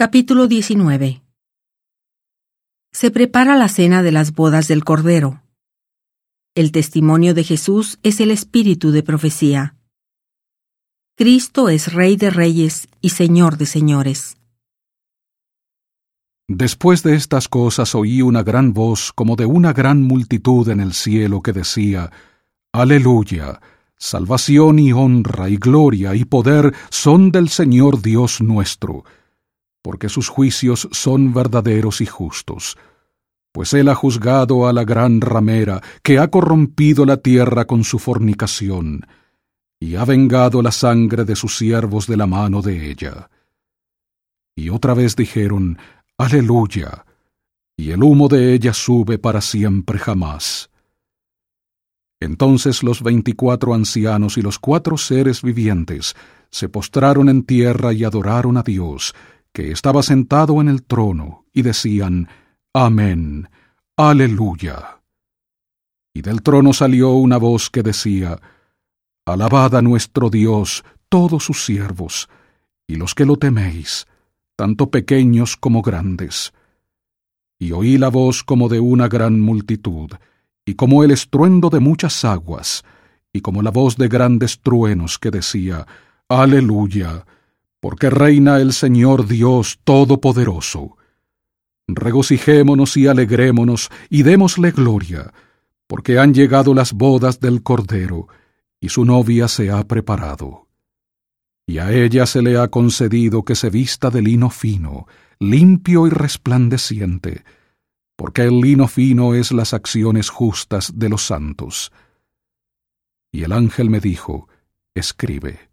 Capítulo 19 Se prepara la cena de las bodas del Cordero. El testimonio de Jesús es el espíritu de profecía. Cristo es Rey de reyes y Señor de señores. Después de estas cosas oí una gran voz como de una gran multitud en el cielo que decía, Aleluya, salvación y honra y gloria y poder son del Señor Dios nuestro porque sus juicios son verdaderos y justos. Pues él ha juzgado a la gran ramera, que ha corrompido la tierra con su fornicación, y ha vengado la sangre de sus siervos de la mano de ella. Y otra vez dijeron, Aleluya, y el humo de ella sube para siempre jamás. Entonces los veinticuatro ancianos y los cuatro seres vivientes se postraron en tierra y adoraron a Dios, que estaba sentado en el trono, y decían, Amén, Aleluya. Y del trono salió una voz que decía, Alabad a nuestro Dios todos sus siervos, y los que lo teméis, tanto pequeños como grandes. Y oí la voz como de una gran multitud, y como el estruendo de muchas aguas, y como la voz de grandes truenos que decía, Aleluya, porque reina el Señor Dios Todopoderoso. Regocijémonos y alegrémonos y démosle gloria, porque han llegado las bodas del Cordero, y su novia se ha preparado. Y a ella se le ha concedido que se vista de lino fino, limpio y resplandeciente, porque el lino fino es las acciones justas de los santos. Y el ángel me dijo, Escribe.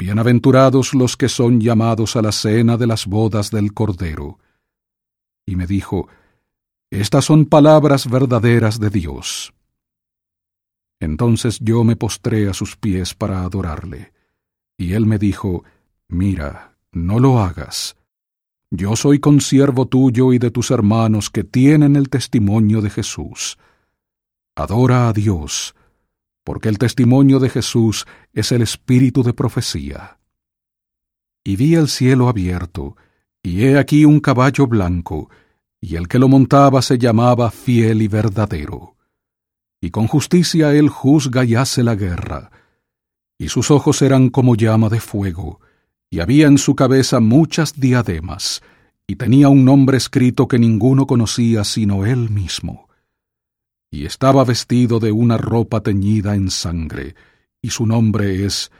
Bienaventurados los que son llamados a la cena de las bodas del Cordero. Y me dijo, Estas son palabras verdaderas de Dios. Entonces yo me postré a sus pies para adorarle, y él me dijo, Mira, no lo hagas. Yo soy consiervo tuyo y de tus hermanos que tienen el testimonio de Jesús. Adora a Dios, porque el testimonio de Jesús es el espíritu de profecía. Y vi el cielo abierto, y he aquí un caballo blanco, y el que lo montaba se llamaba fiel y verdadero. Y con justicia él juzga y hace la guerra, y sus ojos eran como llama de fuego, y había en su cabeza muchas diademas, y tenía un nombre escrito que ninguno conocía sino él mismo y estaba vestido de una ropa teñida en sangre, y su nombre es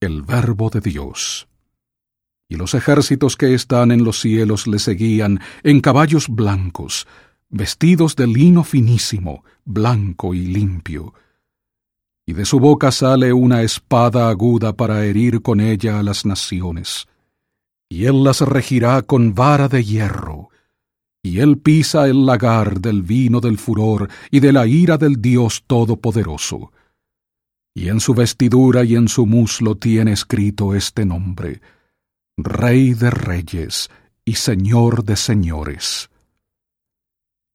el Verbo de Dios. Y los ejércitos que están en los cielos le seguían en caballos blancos, vestidos de lino finísimo, blanco y limpio. Y de su boca sale una espada aguda para herir con ella a las naciones. Y él las regirá con vara de hierro, y él pisa el lagar del vino del furor y de la ira del Dios Todopoderoso. Y en su vestidura y en su muslo tiene escrito este nombre, Rey de Reyes y Señor de Señores.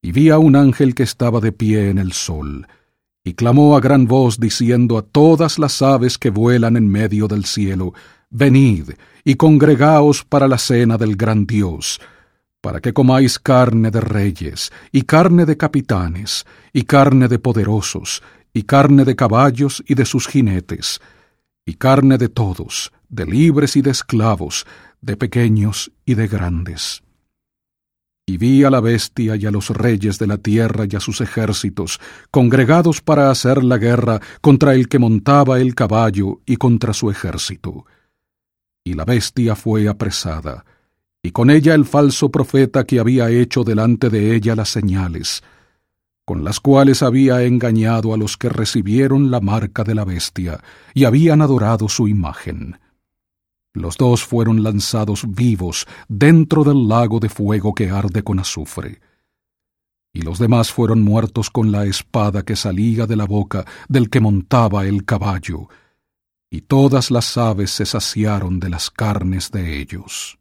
Y vi a un ángel que estaba de pie en el sol, y clamó a gran voz diciendo a todas las aves que vuelan en medio del cielo, Venid y congregaos para la cena del gran Dios, para que comáis carne de reyes, y carne de capitanes, y carne de poderosos, y carne de caballos y de sus jinetes, y carne de todos, de libres y de esclavos, de pequeños y de grandes. Y vi a la bestia y a los reyes de la tierra y a sus ejércitos, congregados para hacer la guerra contra el que montaba el caballo y contra su ejército. Y la bestia fue apresada, y con ella el falso profeta que había hecho delante de ella las señales, con las cuales había engañado a los que recibieron la marca de la bestia y habían adorado su imagen. Los dos fueron lanzados vivos dentro del lago de fuego que arde con azufre. Y los demás fueron muertos con la espada que salía de la boca del que montaba el caballo, y todas las aves se saciaron de las carnes de ellos.